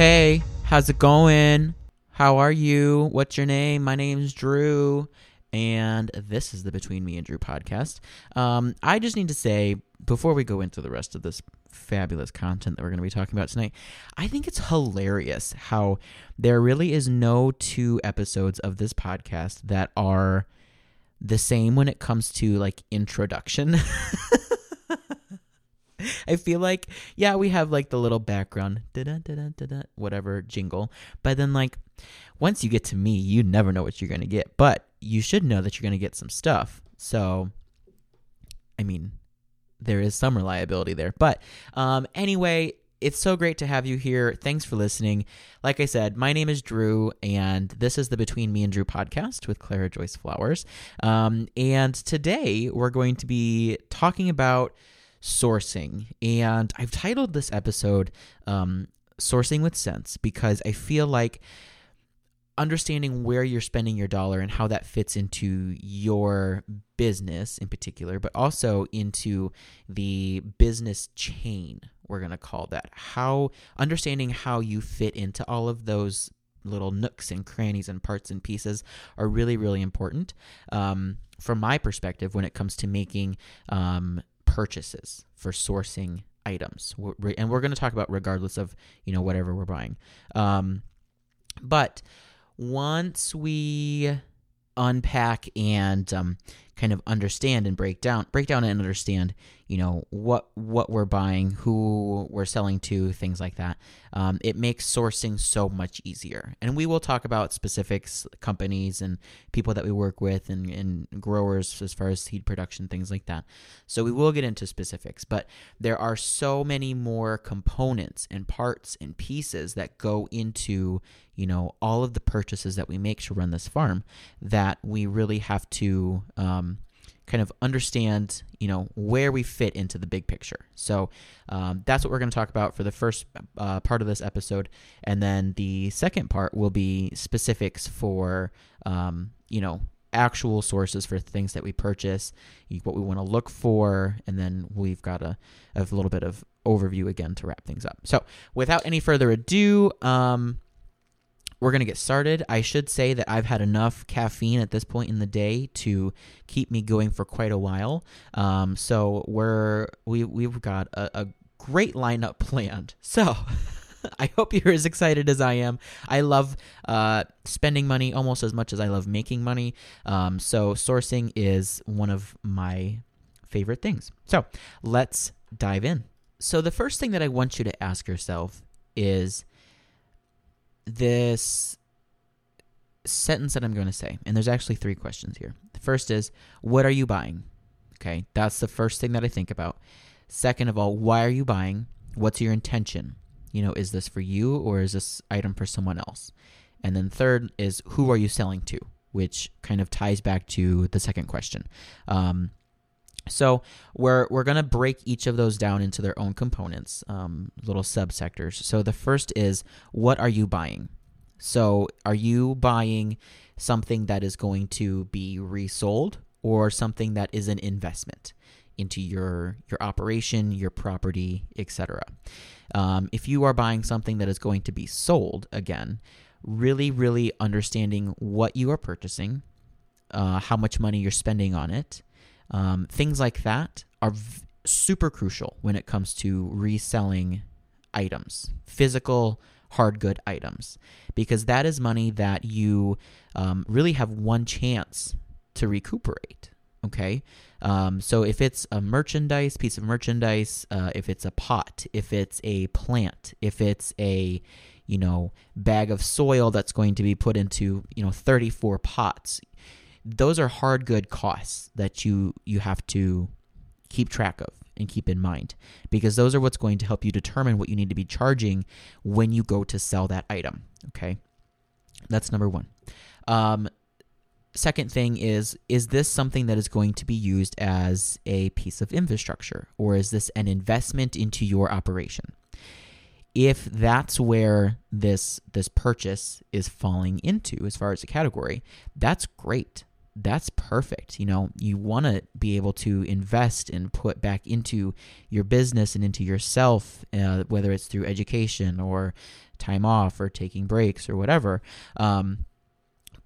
Hey, how's it going? How are you? What's your name? My name's Drew, and this is the Between Me and Drew podcast. Um, I just need to say before we go into the rest of this fabulous content that we're going to be talking about tonight, I think it's hilarious how there really is no two episodes of this podcast that are the same when it comes to like introduction. I feel like, yeah, we have like the little background, whatever jingle. But then, like, once you get to me, you never know what you're going to get. But you should know that you're going to get some stuff. So, I mean, there is some reliability there. But um, anyway, it's so great to have you here. Thanks for listening. Like I said, my name is Drew, and this is the Between Me and Drew podcast with Clara Joyce Flowers. Um, and today we're going to be talking about sourcing. And I've titled this episode um, Sourcing with Sense because I feel like understanding where you're spending your dollar and how that fits into your business in particular, but also into the business chain, we're going to call that. How understanding how you fit into all of those little nooks and crannies and parts and pieces are really, really important. Um, from my perspective, when it comes to making um, purchases for sourcing items. And we're going to talk about regardless of you know whatever we're buying. Um, but once we unpack and um, kind of understand and break down break down and understand you know what what we're buying who we're selling to things like that. Um, it makes sourcing so much easier. And we will talk about specifics companies and people that we work with and, and growers as far as seed production things like that. So we will get into specifics but there are so many more components and parts and pieces that go into you know all of the purchases that we make to run this farm that we really have to um, kind of understand, you know, where we fit into the big picture. So um, that's what we're going to talk about for the first uh, part of this episode, and then the second part will be specifics for, um, you know, actual sources for things that we purchase, what we want to look for, and then we've got a, a little bit of overview again to wrap things up. So without any further ado, um, we're going to get started. I should say that I've had enough caffeine at this point in the day to keep me going for quite a while. Um, so we're we we've got a, a great lineup planned. So. I hope you're as excited as I am. I love uh, spending money almost as much as I love making money. Um, so, sourcing is one of my favorite things. So, let's dive in. So, the first thing that I want you to ask yourself is this sentence that I'm going to say, and there's actually three questions here. The first is, what are you buying? Okay, that's the first thing that I think about. Second of all, why are you buying? What's your intention? You know, is this for you or is this item for someone else? And then third is, who are you selling to? Which kind of ties back to the second question. Um, so we're we're gonna break each of those down into their own components, um, little subsectors. So the first is what are you buying? So are you buying something that is going to be resold or something that is an investment into your your operation, your property, etc. Um, if you are buying something that is going to be sold, again, really, really understanding what you are purchasing, uh, how much money you're spending on it um, things like that are v- super crucial when it comes to reselling items, physical hard good items, because that is money that you um, really have one chance to recuperate. Okay. Um, so if it's a merchandise, piece of merchandise, uh, if it's a pot, if it's a plant, if it's a, you know, bag of soil that's going to be put into, you know, 34 pots, those are hard good costs that you you have to keep track of and keep in mind because those are what's going to help you determine what you need to be charging when you go to sell that item okay? That's number one. Um, second thing is is this something that is going to be used as a piece of infrastructure or is this an investment into your operation? If that's where this this purchase is falling into as far as a category that's great that's perfect. You know, you want to be able to invest and put back into your business and into yourself, uh, whether it's through education or time off or taking breaks or whatever. Um,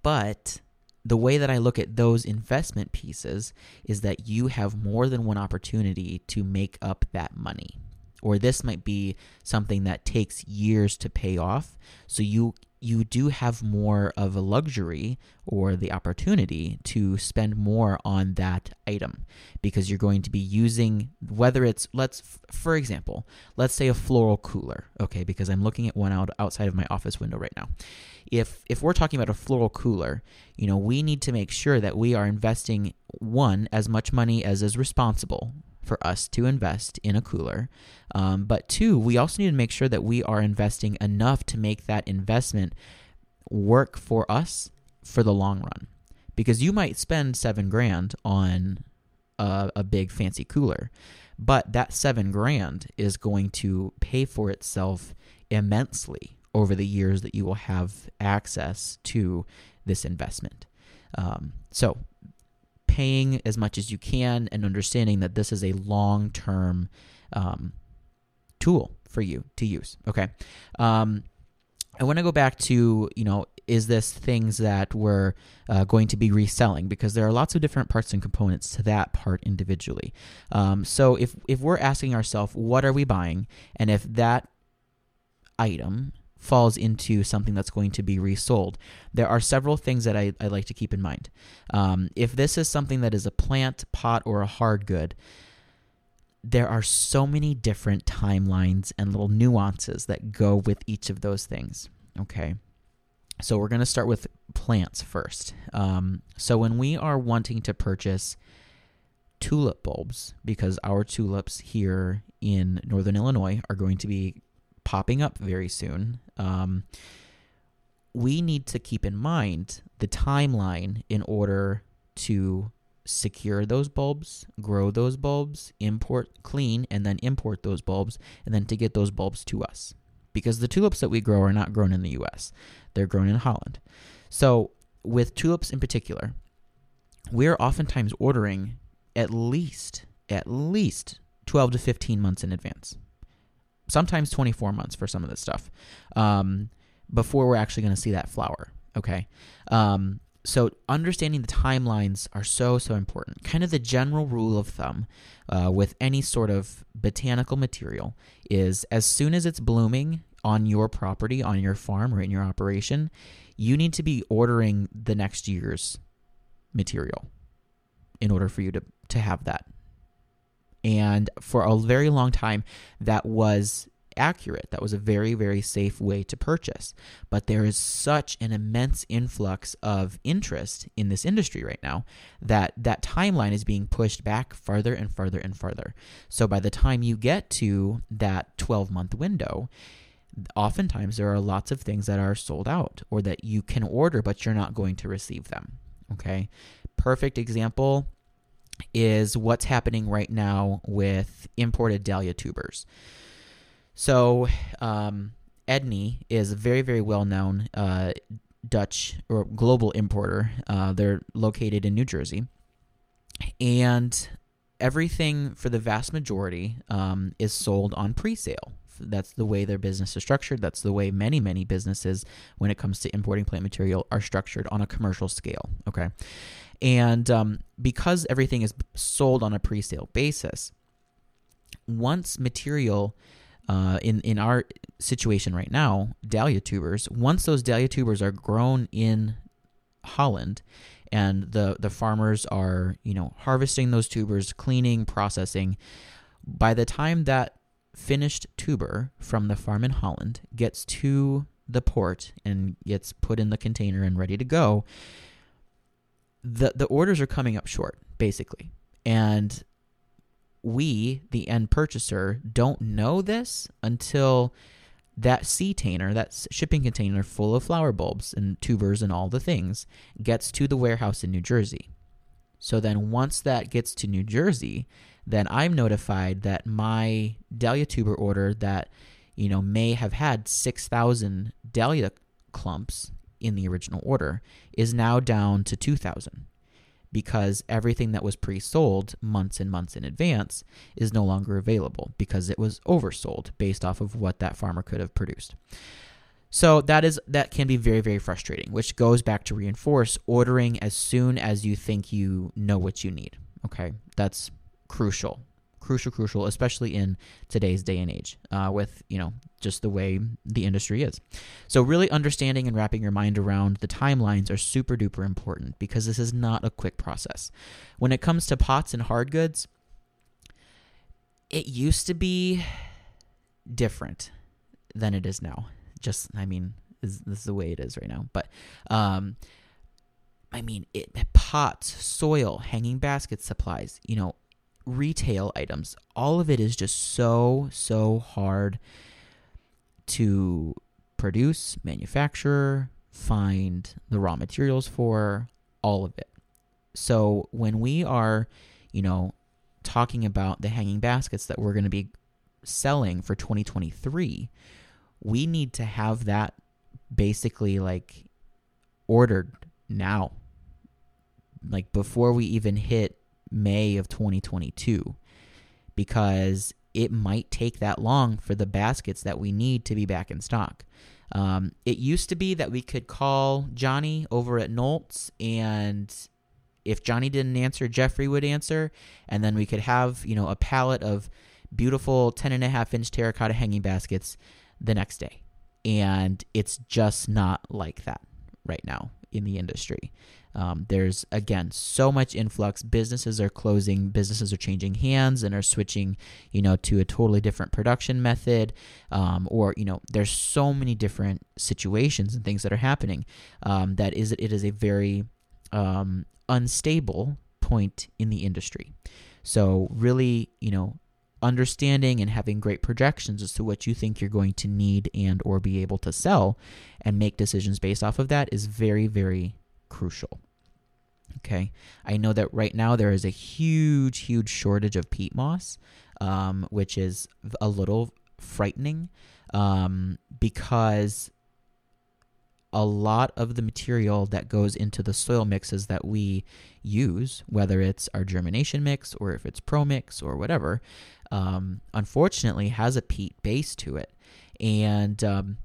but the way that I look at those investment pieces is that you have more than one opportunity to make up that money. Or this might be something that takes years to pay off. So you you do have more of a luxury or the opportunity to spend more on that item because you're going to be using whether it's let's for example let's say a floral cooler okay because i'm looking at one out outside of my office window right now. If if we're talking about a floral cooler you know we need to make sure that we are investing one as much money as is responsible for us to invest in a cooler. Um, but two, we also need to make sure that we are investing enough to make that investment work for us for the long run. Because you might spend seven grand on a, a big fancy cooler, but that seven grand is going to pay for itself immensely over the years that you will have access to this investment. Um, so paying as much as you can and understanding that this is a long term um, tool for you to use. Okay. Um, I want to go back to, you know, is this things that we're uh, going to be reselling? Because there are lots of different parts and components to that part individually. Um, so if, if we're asking ourselves, what are we buying? And if that item falls into something that's going to be resold. There are several things that I, I like to keep in mind. Um, if this is something that is a plant, pot, or a hard good, there are so many different timelines and little nuances that go with each of those things. Okay. So we're going to start with plants first. Um, so when we are wanting to purchase tulip bulbs, because our tulips here in northern Illinois are going to be popping up very soon. Um, we need to keep in mind the timeline in order to secure those bulbs, grow those bulbs, import, clean, and then import those bulbs, and then to get those bulbs to us. Because the tulips that we grow are not grown in the US, they're grown in Holland. So, with tulips in particular, we're oftentimes ordering at least, at least 12 to 15 months in advance sometimes 24 months for some of this stuff um, before we're actually going to see that flower. Okay. Um, so understanding the timelines are so so important kind of the general rule of thumb uh, with any sort of botanical material is as soon as it's blooming on your property on your farm or in your operation you need to be ordering the next year's material in order for you to to have that and for a very long time, that was accurate. That was a very, very safe way to purchase. But there is such an immense influx of interest in this industry right now that that timeline is being pushed back farther and farther and farther. So by the time you get to that 12 month window, oftentimes there are lots of things that are sold out or that you can order, but you're not going to receive them. Okay. Perfect example is what's happening right now with imported dahlia tubers. So, um, Ednie is a very, very well known uh, Dutch or global importer. Uh, they're located in New Jersey. And everything for the vast majority um, is sold on pre sale. That's the way their business is structured. That's the way many, many businesses, when it comes to importing plant material, are structured on a commercial scale. Okay. And um, because everything is sold on a pre sale basis, once material uh, in in our situation right now, dahlia tubers. Once those dahlia tubers are grown in Holland, and the the farmers are you know harvesting those tubers, cleaning, processing. By the time that finished tuber from the farm in Holland gets to the port and gets put in the container and ready to go, the the orders are coming up short basically. And we the end purchaser don't know this until that sea container that shipping container full of flower bulbs and tubers and all the things gets to the warehouse in New Jersey. So then once that gets to New Jersey then I'm notified that my dahlia tuber order that you know may have had 6000 dahlia clumps in the original order is now down to 2,000 because everything that was pre sold months and months in advance is no longer available because it was oversold based off of what that farmer could have produced. So that is that can be very very frustrating, which goes back to reinforce ordering as soon as you think you know what you need. Okay? That's crucial crucial, crucial, especially in today's day and age, uh, with you know just the way the industry is. So really understanding and wrapping your mind around the timelines are super duper important because this is not a quick process. When it comes to pots and hard goods, it used to be different than it is now. Just I mean, is this is the way it is right now, but. Um, I mean, it pots, soil, hanging baskets, supplies. You know, retail items. All of it is just so, so hard to produce, manufacture, find the raw materials for, all of it. So when we are, you know, talking about the hanging baskets that we're going to be selling for 2023, we need to have that basically like ordered now. Like before we even hit May of 2022 because it might take that long for the baskets that we need to be back in stock. Um, it used to be that we could call Johnny over at Nolts, and if Johnny didn't answer, Jeffrey would answer, and then we could have you know a pallet of beautiful 10 and a half inch terracotta hanging baskets the next day. And it's just not like that right now in the industry. Um, there's again so much influx. Businesses are closing. Businesses are changing hands and are switching, you know, to a totally different production method. Um, or you know, there's so many different situations and things that are happening. Um, that is, it is a very um, unstable point in the industry. So really, you know, understanding and having great projections as to what you think you're going to need and or be able to sell and make decisions based off of that is very very crucial. Okay, I know that right now there is a huge, huge shortage of peat moss, um, which is a little frightening um, because a lot of the material that goes into the soil mixes that we use, whether it's our germination mix or if it's pro mix or whatever, um, unfortunately has a peat base to it. And um,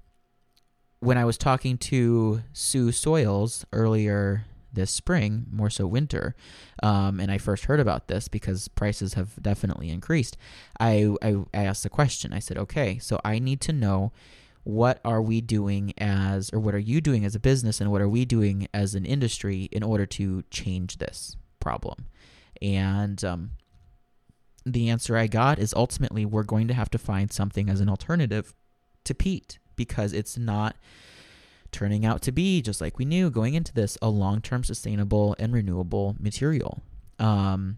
when I was talking to Sue Soils earlier this spring, more so winter, um, and I first heard about this because prices have definitely increased, I, I, I asked the question. I said, okay, so I need to know what are we doing as, or what are you doing as a business, and what are we doing as an industry in order to change this problem? And um, the answer I got is ultimately we're going to have to find something as an alternative to peat because it's not turning out to be, just like we knew going into this, a long term sustainable and renewable material. Um,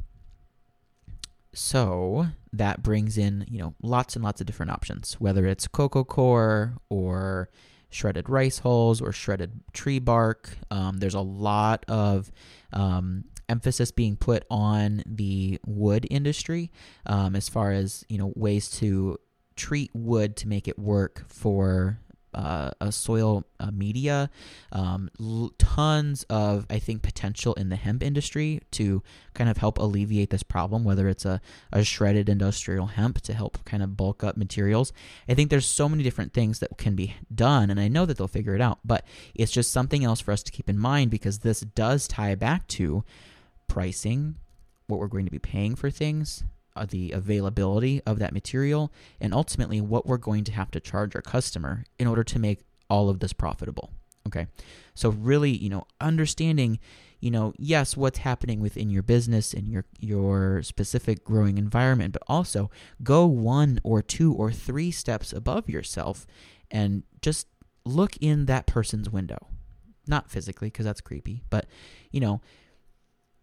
so that brings in, you know, lots and lots of different options, whether it's coco coir or shredded rice hulls or shredded tree bark. Um, there's a lot of um, emphasis being put on the wood industry um, as far as you know ways to treat wood to make it work for uh, a soil uh, media. Um, l- tons of, I think, potential in the hemp industry to kind of help alleviate this problem, whether it's a, a shredded industrial hemp to help kind of bulk up materials. I think there's so many different things that can be done, and I know that they'll figure it out, but it's just something else for us to keep in mind because this does tie back to pricing, what we're going to be paying for things, uh, the availability of that material, and ultimately what we're going to have to charge our customer in order to make all of this profitable. Okay. So really, you know, understanding, you know, yes, what's happening within your business and your your specific growing environment, but also go one or two or three steps above yourself and just look in that person's window. Not physically because that's creepy, but you know,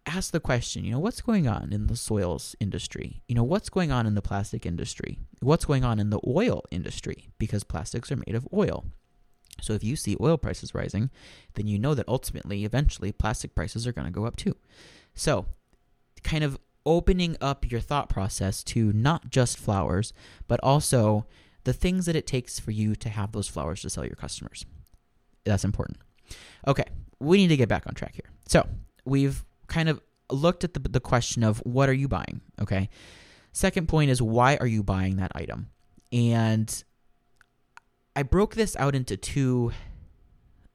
ask the question, you know, what's going on in the soils industry? You know, what's going on in the plastic industry? What's going on in the oil industry? Because plastics are made of oil. So if you see oil prices rising, then you know that ultimately, eventually, plastic prices are going to go up too. So, kind of opening up your thought process to not just flowers, but also the things that it takes for you to have those flowers to sell your customers. That's important. Okay, we need to get back on track here. So, we've kind of looked at the, the question of what are you buying? Okay. Second point is why are you buying that item? And I broke this out into two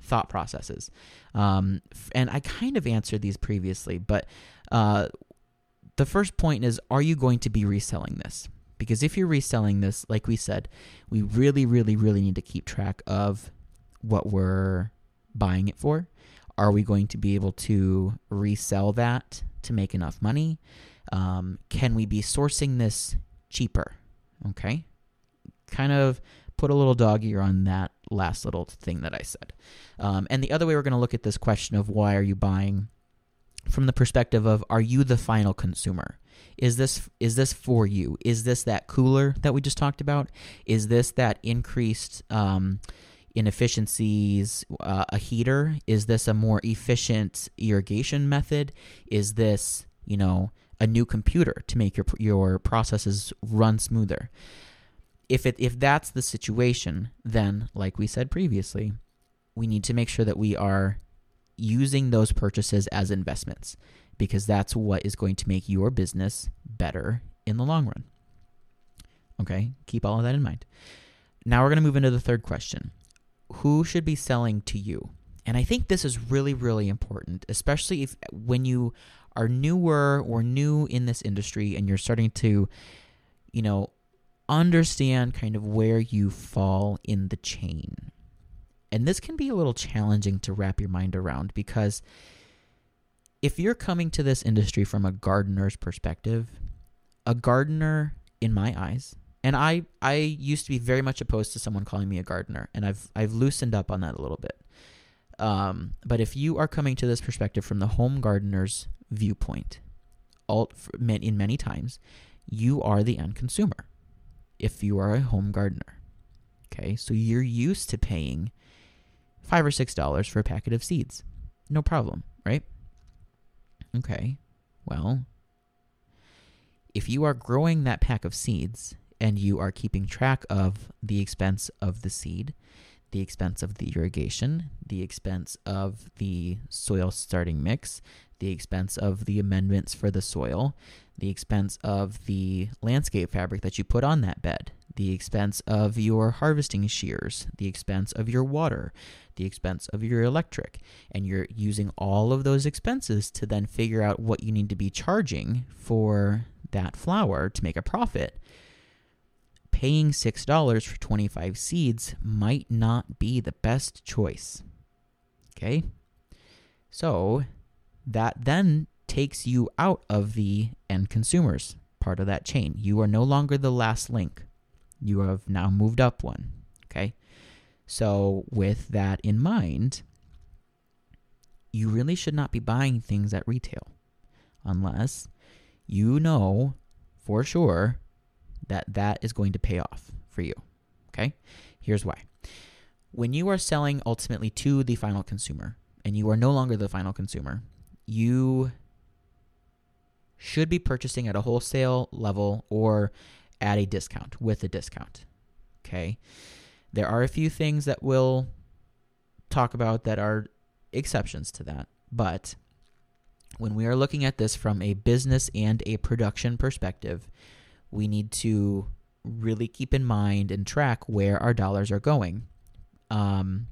thought processes. Um, and I kind of answered these previously, but uh, the first point is are you going to be reselling this? Because if you're reselling this, like we said, we really, really, really need to keep track of what we're buying it for. Are we going to be able to resell that to make enough money? Um, can we be sourcing this cheaper? Okay. Kind of put a little dog ear on that last little thing that I said. Um, and the other way we're going to look at this question of why are you buying from the perspective of are you the final consumer? Is this is this for you? Is this that cooler that we just talked about? Is this that increased um, inefficiencies uh, a heater? Is this a more efficient irrigation method? Is this you know a new computer to make your your processes run smoother? If it if that's the situation, then like we said previously, we need to make sure that we are using those purchases as investments because that's what is going to make your business better in the long run. Okay, keep all of that in mind. Now we're going to move into the third question Who should be selling to you? And I think this is really, really important, especially if when you are newer or new in this industry and you're starting to, you know, understand kind of where you fall in the chain. And this can be a little challenging to wrap your mind around because if you're coming to this industry from a gardener's perspective, a gardener in my eyes, and I I used to be very much opposed to someone calling me a gardener, and I've I've loosened up on that a little bit. Um, but if you are coming to this perspective from the home gardener's viewpoint, alt in many times, you are the end consumer. If you are a home gardener, okay, so you're used to paying five or six dollars for a packet of seeds. No problem, right? Okay, well, if you are growing that pack of seeds and you are keeping track of the expense of the seed, the expense of the irrigation, the expense of the soil starting mix, the expense of the amendments for the soil, the expense of the landscape fabric that you put on that bed, the expense of your harvesting shears, the expense of your water, the expense of your electric. And you're using all of those expenses to then figure out what you need to be charging for that flower to make a profit. Paying $6 for 25 seeds might not be the best choice. Okay? So that then takes you out of the end consumers part of that chain. You are no longer the last link. You have now moved up one. Okay? So, with that in mind, you really should not be buying things at retail unless you know for sure that that is going to pay off for you. Okay? Here's why. When you are selling ultimately to the final consumer and you are no longer the final consumer, you should be purchasing at a wholesale level or at a discount with a discount. Okay? There are a few things that we'll talk about that are exceptions to that, but when we are looking at this from a business and a production perspective, we need to really keep in mind and track where our dollars are going. Um,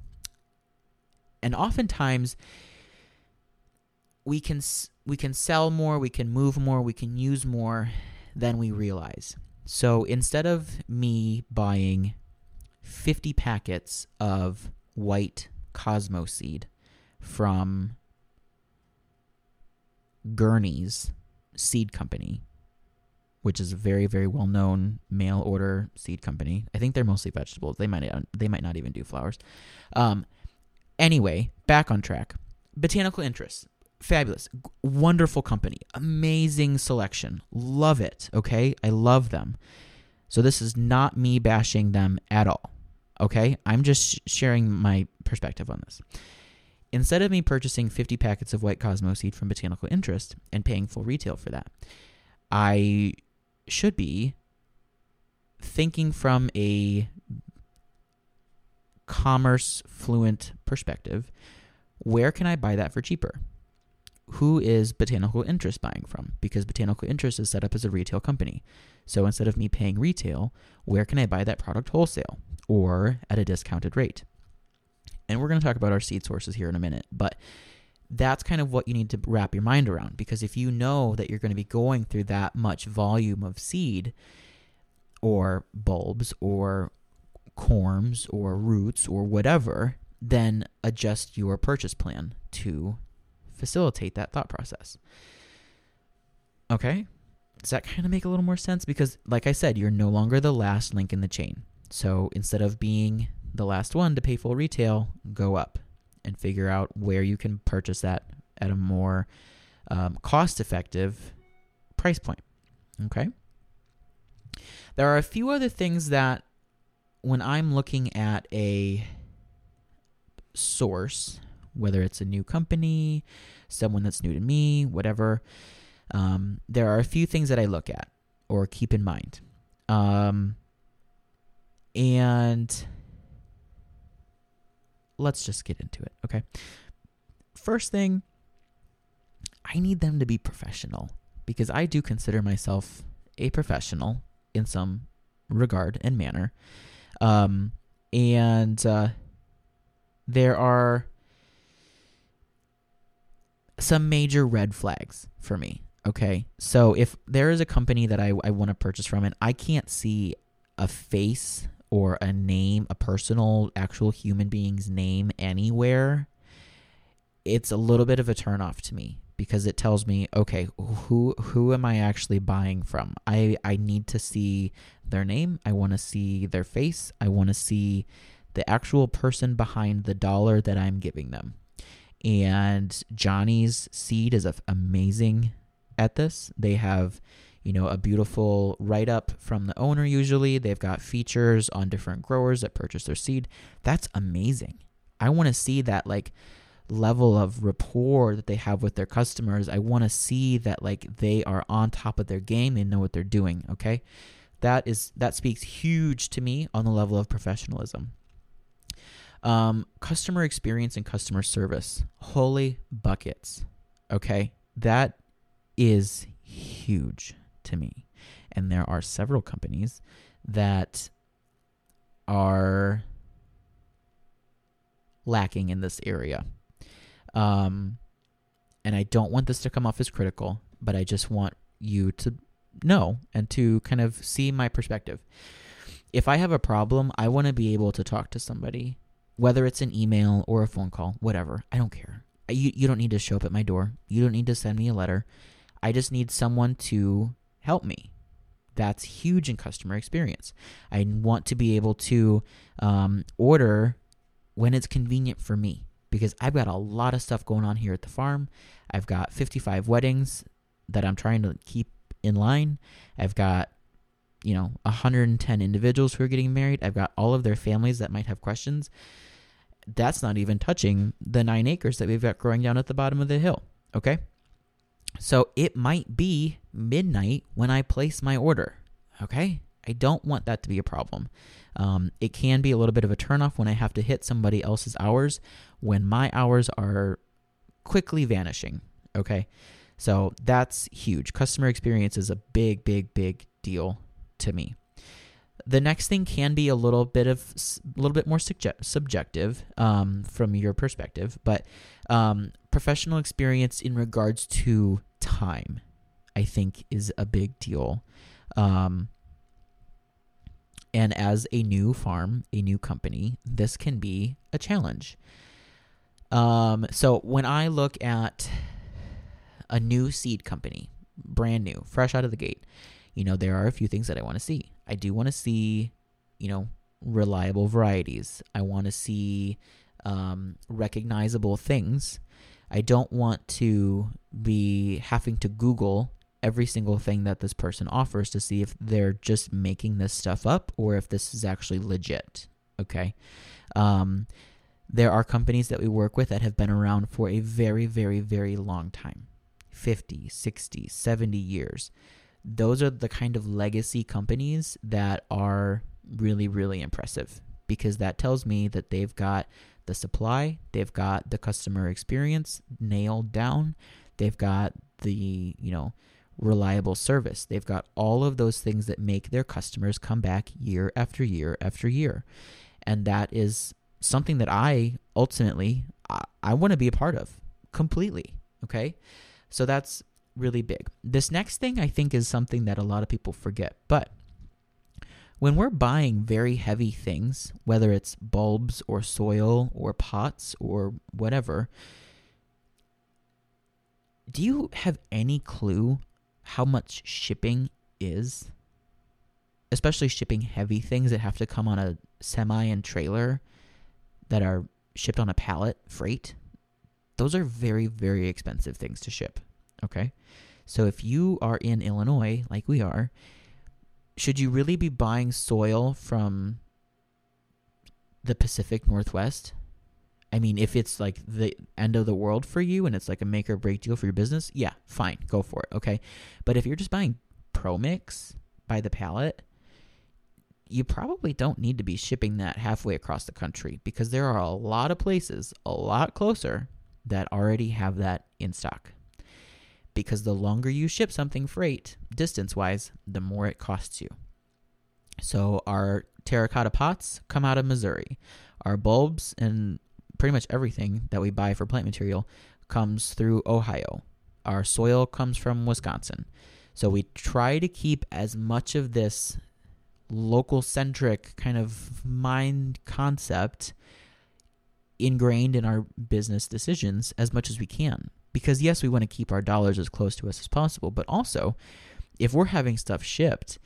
and oftentimes, we can we can sell more, we can move more, we can use more than we realize. So instead of me buying 50 packets of white Cosmo seed from Gurney's Seed Company, which is a very very well known mail order seed company. I think they're mostly vegetables. They might they might not even do flowers. Um, anyway, back on track. Botanical Interests, fabulous, wonderful company, amazing selection, love it. Okay, I love them. So this is not me bashing them at all. Okay? I'm just sharing my perspective on this. Instead of me purchasing 50 packets of white cosmos seed from Botanical Interest and paying full retail for that, I should be thinking from a commerce fluent perspective where can I buy that for cheaper? who is Botanical Interest buying from? Because Botanical Interest is set up as a retail company. So instead of me paying retail, where can I buy that product wholesale or at a discounted rate? And we're going to talk about our seed sources here in a minute, but that's kind of what you need to wrap your mind around because if you know that you're going to be going through that much volume of seed or bulbs or corms or roots or whatever, then adjust your purchase plan to facilitate that thought process. Okay? Does that kind of make a little more sense? Because, like I said, you're no longer the last link in the chain. So instead of being the last one to pay full retail, go up and figure out where you can purchase that at a more um, cost effective price point. Okay? There are a few other things that when I'm looking at a source, whether it's a new company, someone that's new to me, whatever, um, there are a few things that I look at or keep in mind. Um, and let's just get into it, okay? First thing, I need them to be professional because I do consider myself a professional in some regard and manner. Um, and uh, there are some major red flags for me. Okay. So if there is a company that I, I want to purchase from and I can't see a face or a name, a personal, actual human being's name anywhere, it's a little bit of a turnoff to me because it tells me, okay, who who am I actually buying from? I I need to see their name. I want to see their face. I want to see the actual person behind the dollar that I'm giving them. And Johnny's Seed is amazing at this. They have, you know, a beautiful write up from the owner usually. They've got features on different growers that purchase their seed. That's amazing. I want to see that like level of rapport that they have with their customers. I want to see that like they are on top of their game, they know what they're doing, okay? That is that speaks huge to me on the level of professionalism. Um, customer experience and customer service. Holy buckets. Okay? That is huge to me. And there are several companies that are lacking in this area. Um, and I don't want this to come off as critical, but I just want you to know and to kind of see my perspective. If I have a problem, I want to be able to talk to somebody, whether it's an email or a phone call, whatever. I don't care. You, you don't need to show up at my door. You don't need to send me a letter. I just need someone to help me. That's huge in customer experience. I want to be able to um, order when it's convenient for me because I've got a lot of stuff going on here at the farm. I've got 55 weddings that I'm trying to keep in line. I've got, you know, 110 individuals who are getting married. I've got all of their families that might have questions. That's not even touching the nine acres that we've got growing down at the bottom of the hill. Okay. So it might be midnight when I place my order. Okay. I don't want that to be a problem. Um, it can be a little bit of a turnoff when I have to hit somebody else's hours when my hours are quickly vanishing. Okay. So that's huge. Customer experience is a big, big, big deal to me. The next thing can be a little bit of a little bit more subjective um, from your perspective, but um, professional experience in regards to time, I think, is a big deal. Um, and as a new farm, a new company, this can be a challenge. Um, so when I look at a new seed company, brand new, fresh out of the gate, you know, there are a few things that I want to see. I do want to see, you know, reliable varieties. I want to see um, recognizable things. I don't want to be having to Google every single thing that this person offers to see if they're just making this stuff up or if this is actually legit. Okay. Um, there are companies that we work with that have been around for a very, very, very long time. 50, 60, 70 years. Those are the kind of legacy companies that are really, really impressive because that tells me that they've got the supply, they've got the customer experience nailed down, They've got the, you know, reliable service. They've got all of those things that make their customers come back year after year after year. And that is something that I ultimately I, I want to be a part of completely, okay? So that's really big. This next thing I think is something that a lot of people forget. But when we're buying very heavy things, whether it's bulbs or soil or pots or whatever, do you have any clue how much shipping is? Especially shipping heavy things that have to come on a semi and trailer that are shipped on a pallet freight. Those are very, very expensive things to ship. Okay. So if you are in Illinois, like we are, should you really be buying soil from the Pacific Northwest? I mean, if it's like the end of the world for you and it's like a make or break deal for your business, yeah, fine, go for it. Okay. But if you're just buying Pro Mix by the pallet, you probably don't need to be shipping that halfway across the country because there are a lot of places a lot closer that already have that in stock because the longer you ship something freight, distance wise, the more it costs you. So, our terracotta pots come out of Missouri. Our bulbs and pretty much everything that we buy for plant material comes through Ohio. Our soil comes from Wisconsin. So, we try to keep as much of this local centric kind of mind concept ingrained in our business decisions as much as we can. Because yes, we want to keep our dollars as close to us as possible, but also if we're having stuff shipped,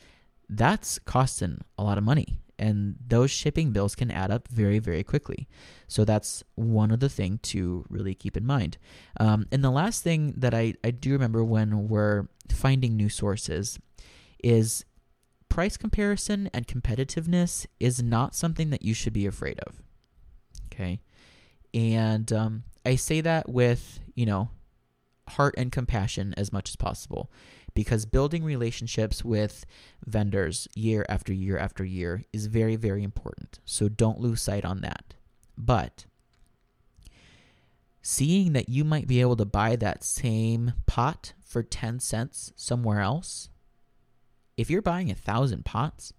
that's costing a lot of money. And those shipping bills can add up very, very quickly. So that's one other thing to really keep in mind. Um, and the last thing that I, I do remember when we're finding new sources is price comparison and competitiveness is not something that you should be afraid of. Okay. And um, I say that with, you know, heart and compassion as much as possible because building relationships with vendors year after year after year is very, very important. So don't lose sight on that. But seeing that you might be able to buy that same pot for 10 cents somewhere else, if you're buying a thousand pots,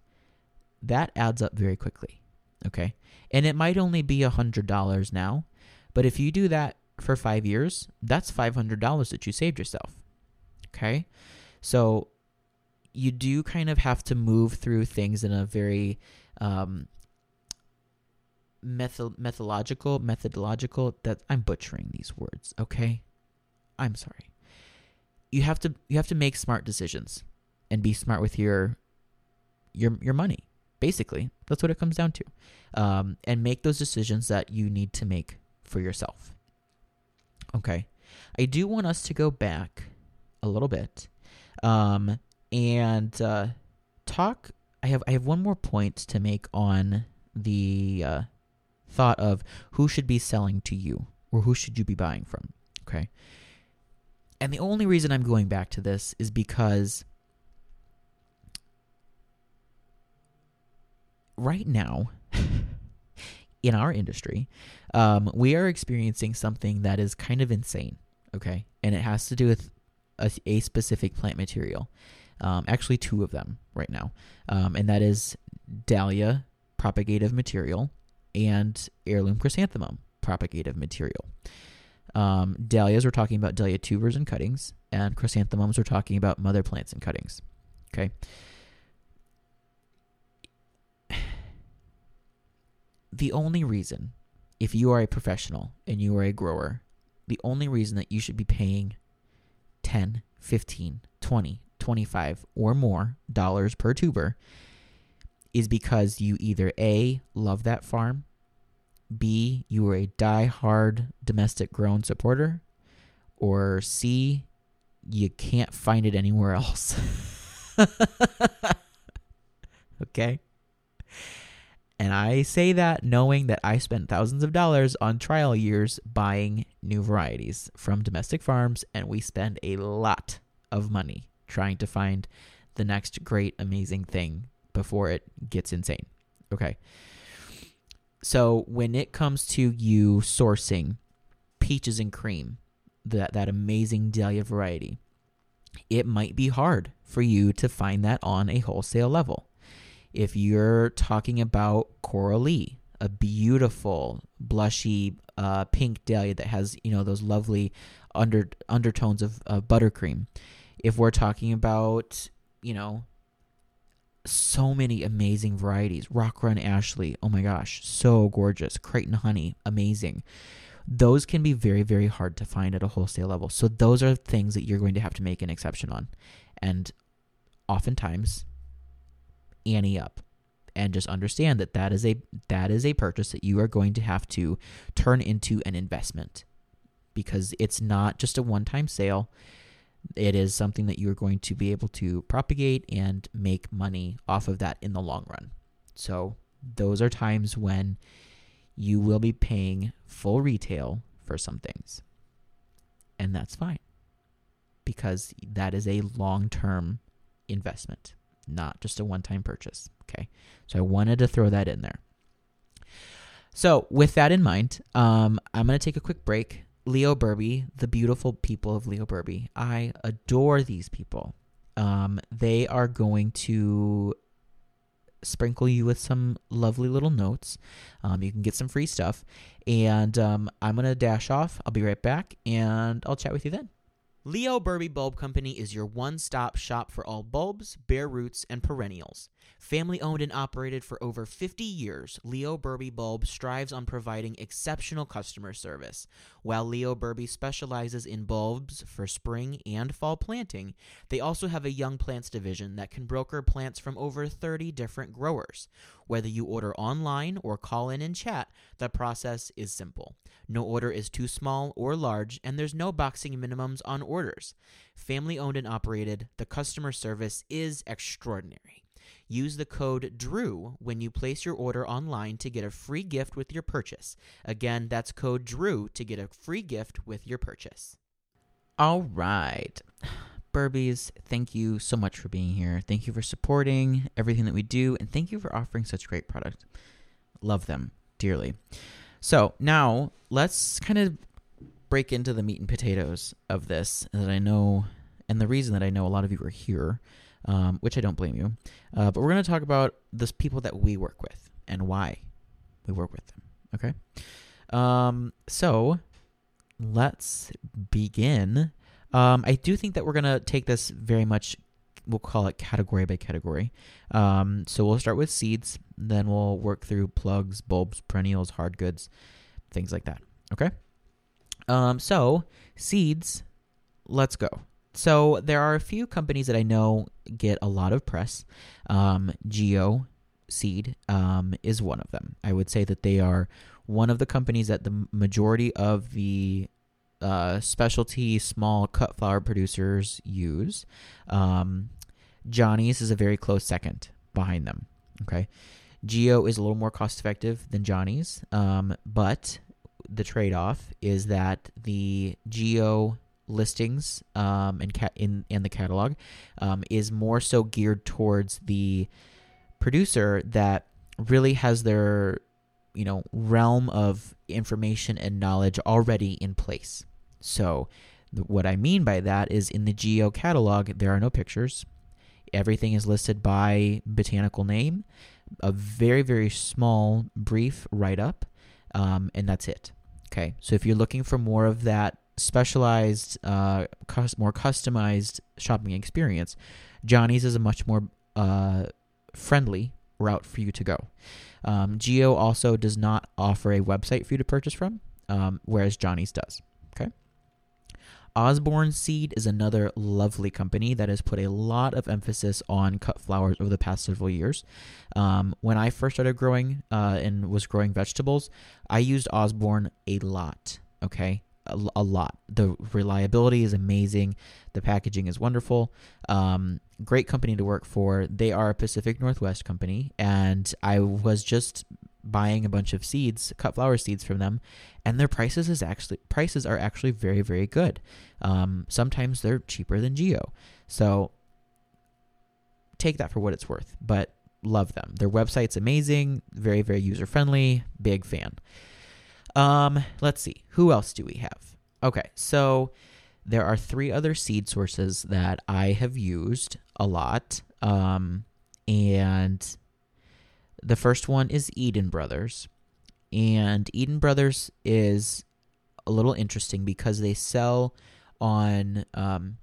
that adds up very quickly. Okay. And it might only be a $100 now, but if you do that for five years, that's $500 that you saved yourself. Okay? So you do kind of have to move through things in a very um, method- methodological, methodological, that I'm butchering these words, okay? I'm sorry. You have to you have to make smart decisions and be smart with your your your money. Basically, that's what it comes down to, um, and make those decisions that you need to make for yourself. Okay. I do want us to go back a little bit um, and uh, talk. I have I have one more point to make on the uh, thought of who should be selling to you or who should you be buying from. Okay. And the only reason I'm going back to this is because right now in our industry, um, we are experiencing something that is kind of insane. Okay, and it has to do with a, a specific plant material. Um, actually, two of them right now, um, and that is dahlia propagative material and heirloom chrysanthemum propagative material. Um, dahlias, we're talking about dahlia tubers and cuttings, and chrysanthemums, we're talking about mother plants and cuttings. Okay. The only reason, if you are a professional and you are a grower, the only reason that you should be paying 10, 15, 20, 25 or more dollars per tuber is because you either A, love that farm, B, you are a die-hard domestic grown supporter, or C, you can't find it anywhere else. okay? And I say that knowing that I spent thousands of dollars on trial years buying new varieties from domestic farms, and we spend a lot of money trying to find the next great, amazing thing before it gets insane. Okay. So when it comes to you sourcing peaches and cream, that that amazing dahlia variety, it might be hard for you to find that on a wholesale level. If you're talking about Coralie, a beautiful blushy uh, pink dahlia that has you know those lovely under undertones of, of buttercream. If we're talking about you know so many amazing varieties, Rock Run Ashley, oh my gosh, so gorgeous. Crichton Honey, amazing. Those can be very very hard to find at a wholesale level. So those are things that you're going to have to make an exception on, and oftentimes ante up and just understand that that is a that is a purchase that you are going to have to turn into an investment because it's not just a one-time sale. It is something that you're going to be able to propagate and make money off of that in the long run. So those are times when you will be paying full retail for some things. And that's fine because that is a long-term investment not just a one-time purchase Okay. So I wanted to throw that in there. So, with that in mind, um, I'm going to take a quick break. Leo Berbee, the beautiful people of Leo Berbee, I adore these people. Um, they are going to sprinkle you with some lovely little notes. Um, you can get some free stuff. And um, I'm going to dash off. I'll be right back and I'll chat with you then. Leo Berbee Bulb Company is your one stop shop for all bulbs, bare roots, and perennials. Family owned and operated for over 50 years, Leo Berbee Bulb strives on providing exceptional customer service. While Leo Berbee specializes in bulbs for spring and fall planting, they also have a young plants division that can broker plants from over 30 different growers. Whether you order online or call in and chat, the process is simple. No order is too small or large, and there's no boxing minimums on orders. Family owned and operated, the customer service is extraordinary. Use the code DREW when you place your order online to get a free gift with your purchase. Again, that's code DREW to get a free gift with your purchase. All right. Berbees, thank you so much for being here. Thank you for supporting everything that we do, and thank you for offering such great product. Love them dearly. So now let's kind of break into the meat and potatoes of this that I know, and the reason that I know a lot of you are here um, which I don't blame you. Uh, but we're going to talk about the people that we work with and why we work with them. Okay. Um, so let's begin. Um, I do think that we're going to take this very much, we'll call it category by category. Um, so we'll start with seeds, then we'll work through plugs, bulbs, perennials, hard goods, things like that. Okay. Um, so seeds, let's go. So there are a few companies that I know get a lot of press. Um, Geo Seed um, is one of them. I would say that they are one of the companies that the majority of the uh, specialty small cut flower producers use. Um, Johnny's is a very close second behind them. Okay. Geo is a little more cost effective than Johnny's, um, but the trade off is that the Geo listings um, in, ca- in in the catalog um, is more so geared towards the producer that really has their you know realm of information and knowledge already in place. So what I mean by that is in the Geo catalog there are no pictures. Everything is listed by botanical name, a very very small brief write up, um, and that's it. Okay, so if you're looking for more of that specialized, uh, more customized shopping experience, Johnny's is a much more uh, friendly route for you to go. Um, Geo also does not offer a website for you to purchase from, um, whereas Johnny's does. Okay. Osborne Seed is another lovely company that has put a lot of emphasis on cut flowers over the past several years. Um, when I first started growing uh, and was growing vegetables, I used Osborne a lot. Okay a, lot. The reliability is amazing. The packaging is wonderful. Um, great company to work for. They are a Pacific Northwest company, and I was just buying a bunch of seeds, cut flower seeds from them, and their prices is actually prices are actually very very good. Um, sometimes they're cheaper than Geo, so take that for what it's worth. But love them. Their website's amazing, very very user friendly. Big fan. Um, let's see. Who else do we have? Okay, so there are three other seed sources that I have used a lot. Um, and the first one is Eden Brothers. And Eden Brothers is a little interesting because they sell on um,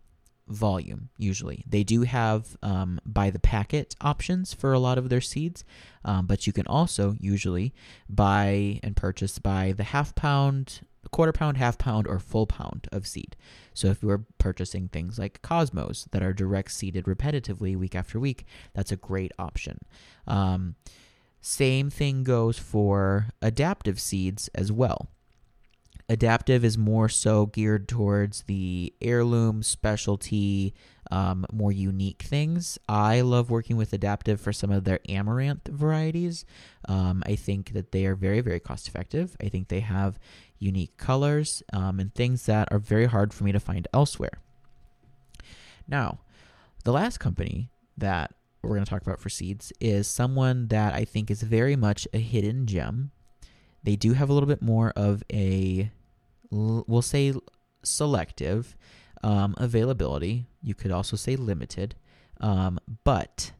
volume usually. They do have um, buy the packet options for a lot of their seeds, um, but you can also usually buy and purchase by the half pound, quarter pound, half pound, or full pound of seed. So if you are purchasing things like Cosmos that are direct seeded repetitively week after week, that's a great option. Um, same thing goes for adaptive seeds as well. Adaptive is more so geared towards the heirloom, specialty, um, more unique things. I love working with Adaptive for some of their amaranth varieties. Um, I think that they are very, very cost effective. I think they have unique colors um, and things that are very hard for me to find elsewhere. Now, the last company that we're going to talk about for seeds is someone that I think is very much a hidden gem they do have a little bit more of a, we'll say, selective um, availability. You could also say limited. Um, but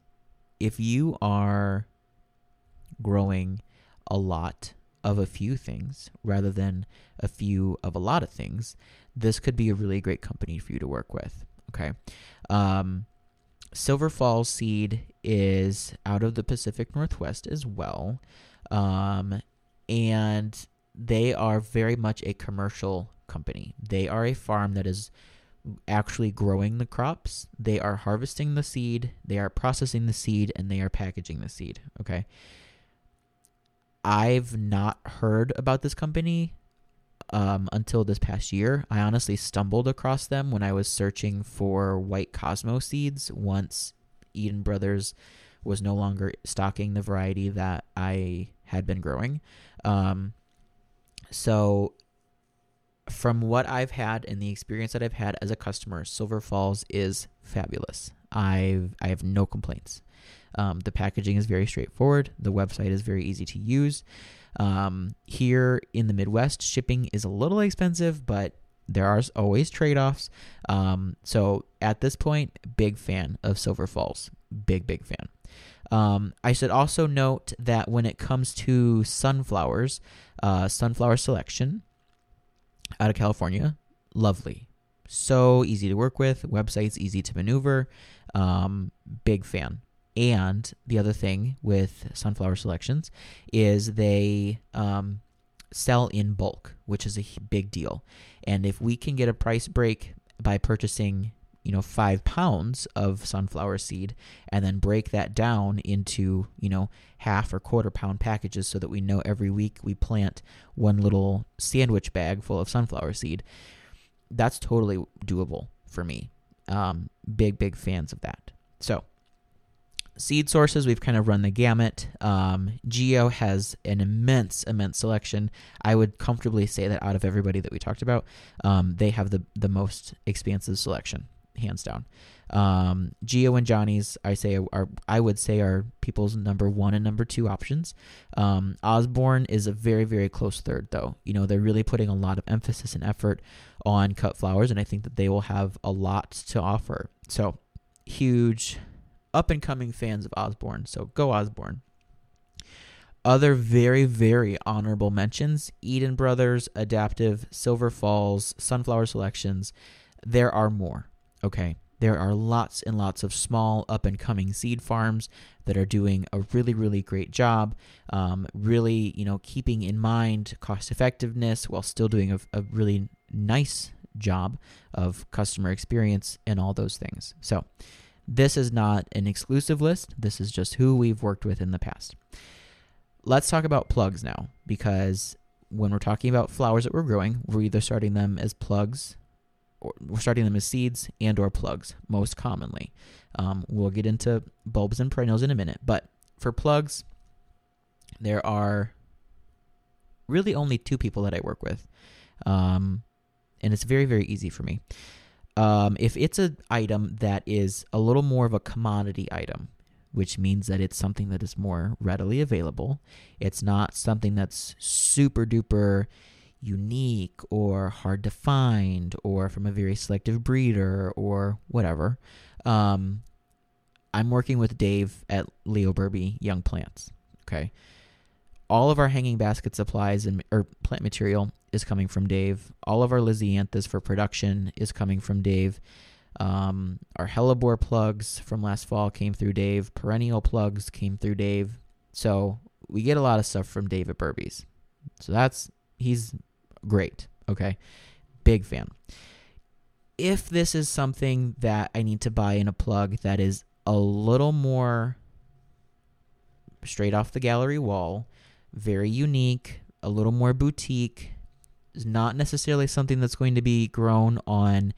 if you are growing a lot of a few things rather than a few of a lot of things, this could be a really great company for you to work with. Okay. Um, Silver Falls Seed is out of the Pacific Northwest as well. Um, and they are very much a commercial company. They are a farm that is actually growing the crops. They are harvesting the seed, they are processing the seed, and they are packaging the seed. Okay. I've not heard about this company um, until this past year. I honestly stumbled across them when I was searching for white Cosmo seeds once Eden Brothers was no longer stocking the variety that I had been growing. Um, so, from what I've had and the experience that I've had as a customer, Silver Falls is fabulous. I've I have no complaints. Um, the packaging is very straightforward. The website is very easy to use. Um, here in the Midwest, shipping is a little expensive, but there are always trade offs. Um, so at this point, big fan of Silver Falls. Big, big fan. Um, I should also note that when it comes to sunflowers, uh, sunflower selection out of California, lovely. So easy to work with. Website's easy to maneuver. Um, big fan. And the other thing with sunflower selections is they um, sell in bulk, which is a big deal. And if we can get a price break by purchasing you know, five pounds of sunflower seed and then break that down into, you know, half or quarter pound packages so that we know every week we plant one little sandwich bag full of sunflower seed. That's totally doable for me. Um, big, big fans of that. So, seed sources, we've kind of run the gamut. Um, Geo has an immense, immense selection. I would comfortably say that out of everybody that we talked about, um, they have the, the most expansive selection hands down. Um, Geo and Johnny's, I say are I would say are people's number one and number two options. Um, Osborne is a very very close third though. You know they're really putting a lot of emphasis and effort on cut flowers, and I think that they will have a lot to offer. So huge up and coming fans of Osborne. So go Osborne. Other very, very honorable mentions Eden Brothers, Adaptive, Silver Falls, Sunflower Selections. There are more. Okay, there are lots and lots of small up and coming seed farms that are doing a really, really great job. Um, really, you know, keeping in mind cost effectiveness while still doing a, a really nice job of customer experience and all those things. So, this is not an exclusive list. This is just who we've worked with in the past. Let's talk about plugs now because when we're talking about flowers that we're growing, we're either starting them as plugs we're starting them as seeds and or plugs most commonly. Um, we'll get into bulbs and perennials in a minute, but for plugs, there are really only two people that I work with, um, and it's very very easy for me. Um, if it's an item that is a little more of a commodity item, which means that it's something that is more readily available, it's not something that's super duper unique or hard to find or from a very selective breeder or whatever, um, I'm working with Dave at Leo Berbee Young Plants. Okay. All of our hanging basket supplies and or plant material is coming from Dave. All of our Lisianthus for production is coming from Dave. Um, our hellebore plugs from last fall came through Dave. Perennial plugs came through Dave. So we get a lot of stuff from Dave at Berbee's. So that's he's great. Okay. Big fan. If this is something that I need to buy in a plug that is a little more straight off the gallery wall, very unique, a little more boutique, is not necessarily something that's going to be grown on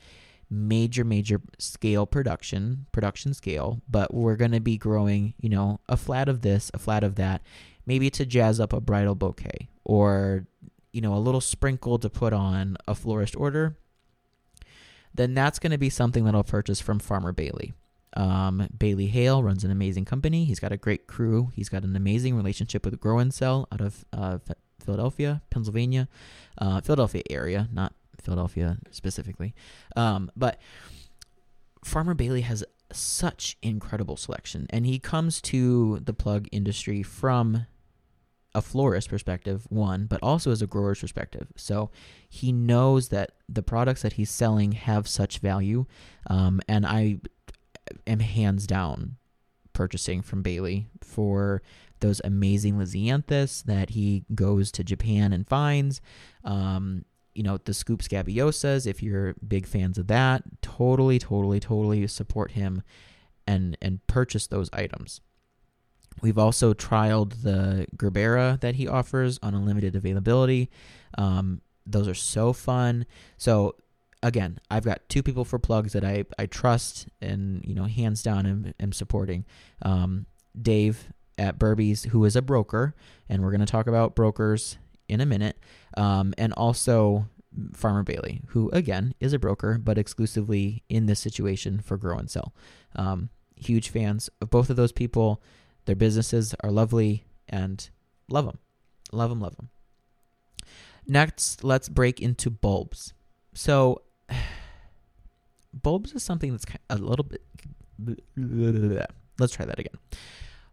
major major scale production production scale but we're going to be growing you know a flat of this a flat of that maybe to jazz up a bridal bouquet or you know a little sprinkle to put on a florist order then that's going to be something that i'll purchase from farmer bailey. Um, bailey hale runs an amazing company. He's got a great crew. He's got an amazing relationship with Gro 'n Sell out of uh, philadelphia pennsylvania uh, philadelphia area not Philadelphia specifically. Um, but Farmer Bailey has such incredible selection, and he comes to the plug industry from a florist perspective, one, but also as a grower's perspective. So he knows that the products that he's selling have such value, um, and I am hands down purchasing from Bailey for those amazing Lisianthus that he goes to Japan and finds. Um, you know, the Scoop Scabiosas, if you're big fans of that, totally, totally, totally support him and and purchase those items. We've also trialed the Gerbera that he offers on unlimited availability. Um, those are so fun. So again, I've got two people for plugs that I, I trust and you know hands down am, am supporting. Um, Dave at Berbee's, who is a broker, and we're going to talk about brokers in a minute, um, and also Farmer Bailey, who again is a broker, but exclusively in this situation for Gro 'n Sell. Um, huge fans of both of those people. Their businesses are lovely and love them. Love them, love them. Next, let's break into bulbs. So, bulbs is something that's a little bit. Let's try that again.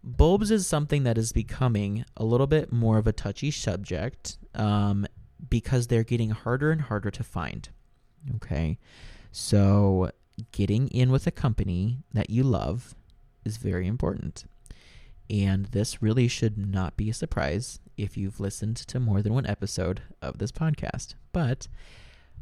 Bulbs is something that is becoming a little bit more of a touchy subject um, because they're getting harder and harder to find. Okay. So, getting in with a company that you love is very important. And this really should not be a surprise if you've listened to more than one episode of this podcast. But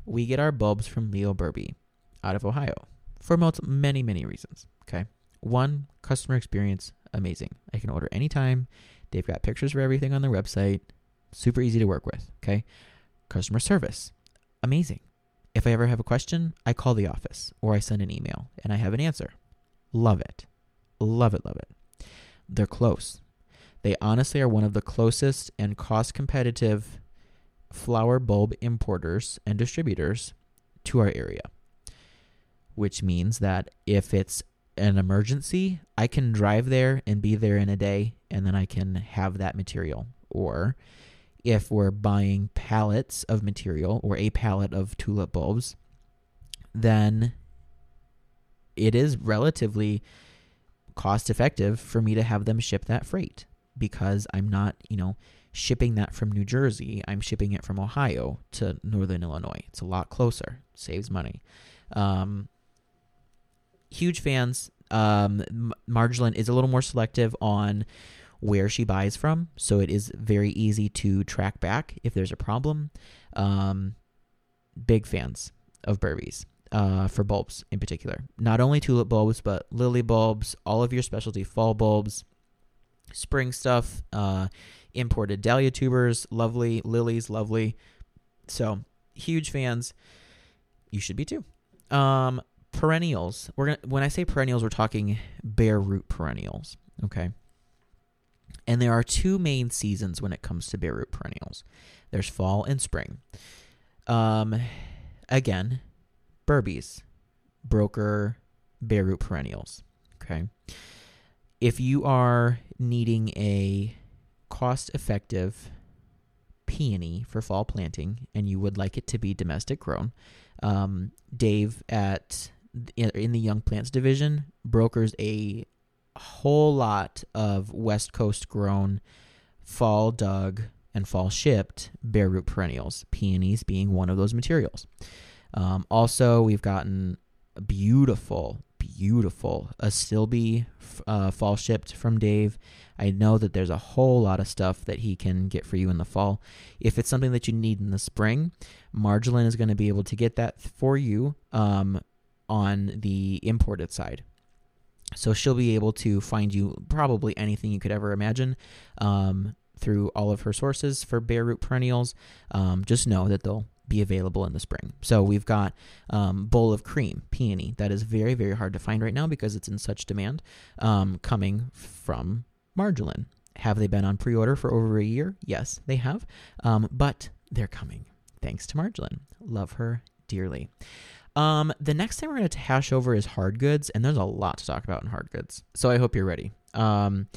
we get our bulbs from Leo Berbee out of Ohio for many, many reasons. Okay. One, customer experience, amazing. I can order anytime. They've got pictures for everything on their website. Super easy to work with. Okay. Customer service, amazing. If I ever have a question, I call the office or I send an email and I have an answer. Love it. Love it, love it. They're close. They honestly are one of the closest and cost competitive flower bulb importers and distributors to our area. Which means that if it's an emergency, I can drive there and be there in a day, and then I can have that material. Or if we're buying pallets of material or a pallet of tulip bulbs, then it is relatively cost effective for me to have them ship that freight because I'm not, you know, shipping that from New Jersey. I'm shipping it from Ohio to Northern Illinois. It's a lot closer, saves money. Um, huge fans. Um, is a little more selective on where she buys from, so it is very easy to track back if there's a problem. Um, big fans of Berbee's uh, for bulbs in particular. Not only tulip bulbs, but lily bulbs, all of your specialty fall bulbs, spring stuff, uh, imported dahlia tubers, lovely, lilies, lovely. So huge fans. You should be too. Um, perennials. We're gonna when I say perennials, we're talking bare root perennials. Okay. And there are two main seasons when it comes to bare root perennials. There's fall and spring. Um, again, Berbee's, broker bare root perennials. Okay. If you are needing a cost effective peony for fall planting and you would like it to be domestic grown, um, Dave at in the young plants division brokers a whole lot of West Coast grown, fall dug, and fall shipped bare root perennials, peonies being one of those materials. Um, also, we've gotten beautiful, beautiful a Astilbe uh, fall shipped from Dave. I know that there's a whole lot of stuff that he can get for you in the fall. If it's something that you need in the spring, Marjolin is going to be able to get that for you um, on the imported side. So she'll be able to find you probably anything you could ever imagine um, through all of her sources for bare root perennials. Um, just know that they'll be available in the spring. So we've got um, bowl of cream peony that is very very hard to find right now because it's in such demand. Um, coming from Marjolin. Have they been on pre-order for over a year? Yes, they have. Um, but they're coming thanks to Marjolin. Love her dearly. Um, the next thing we're going to hash over is hard goods, and there's a lot to talk about in hard goods. So I hope you're ready. Um,